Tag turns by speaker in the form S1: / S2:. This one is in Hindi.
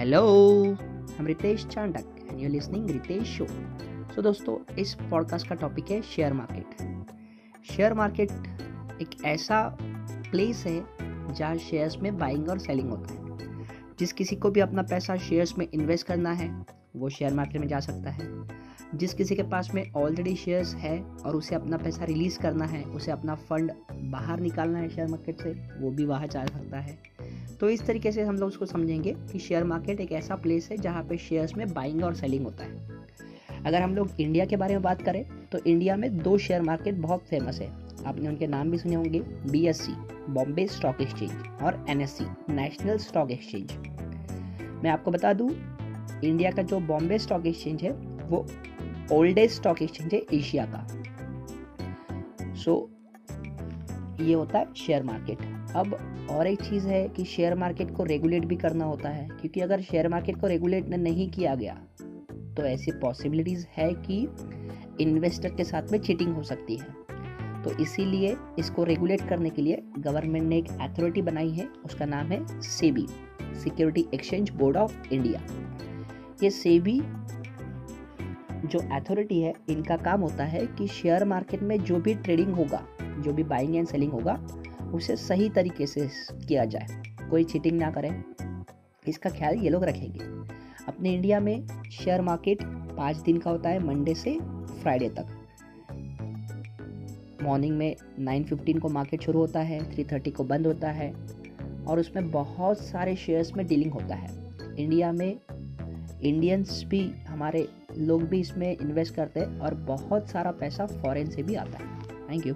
S1: हेलो हम Ritesh Chandak and you listening Ritesh show so दोस्तों, इस पॉडकास्ट का टॉपिक है शेयर मार्केट शेयर मार्केट एक ऐसा प्लेस है जहाँ शेयर्स में बाइंग और सेलिंग होता है। जिस किसी को भी अपना पैसा शेयर्स में इन्वेस्ट करना है, वो शेयर मार्केट में जा सकता है। जिस किसी के पास में ऑलरेडी शेयर्स है और उसे अपना पैसा रिलीज़ करना है, उसे अपना फंड बाहर निकालना है शेयर मार्केट से, वो भी वहाँ जा सकता है। तो इस तरीके से हम लोग उसको समझेंगे कि शेयर मार्केट एक ऐसा प्लेस है जहाँ पे शेयर्स में बाइंग और सेलिंग होता है। अगर हम लोग इंडिया के बारे में बात करें तो इंडिया में दो शेयर मार्केट बहुत फ़ेमस है। आपने उनके नाम भी सुने होंगे B S C Bombay stock exchange और N S C national stock exchange मैं आपको बता दूँ इंडिया का जो बॉम्बे स्टॉक एक्सचेंज है वो ओल्डेस्ट स्टॉक एक्सचेंज है एशिया का। सो so, ये होता है शेयर मार्केट अब और एक चीज़ है कि शेयर मार्केट को रेगुलेट भी करना होता है, क्योंकि अगर शेयर मार्केट को रेगुलेट नहीं किया गया तो ऐसी पॉसिबिलिटीज़ है कि इन्वेस्टर के साथ में चीटिंग हो सकती है। तो इसीलिए इसको रेगुलेट करने के लिए गवर्नमेंट ने एक अथॉरिटी बनाई है, उसका नाम है SEBI security exchange board of India ये सेबी जो अथॉरिटी है, इनका काम होता है कि शेयर मार्केट में जो भी ट्रेडिंग होगा जो भी बाइंग एंड सेलिंग होगा, उसे सही तरीके से किया जाए। कोई चीटिंग ना करें। इसका ख्याल ये लोग रखेंगे। अपने इंडिया में शेयर मार्केट पाँच दिन का होता है मंडे से फ्राइडे तक। मॉर्निंग में नाइन फिफ्टीन को मार्केट शुरू होता है थ्री थर्टी को बंद होता है और उसमें बहुत सारे शेयर्स में डीलिंग होता है। इंडिया में इंडियंस भी, हमारे लोग भी इसमें इन्वेस्ट करते हैं और बहुत सारा पैसा फॉरेन से भी आता है। Thank you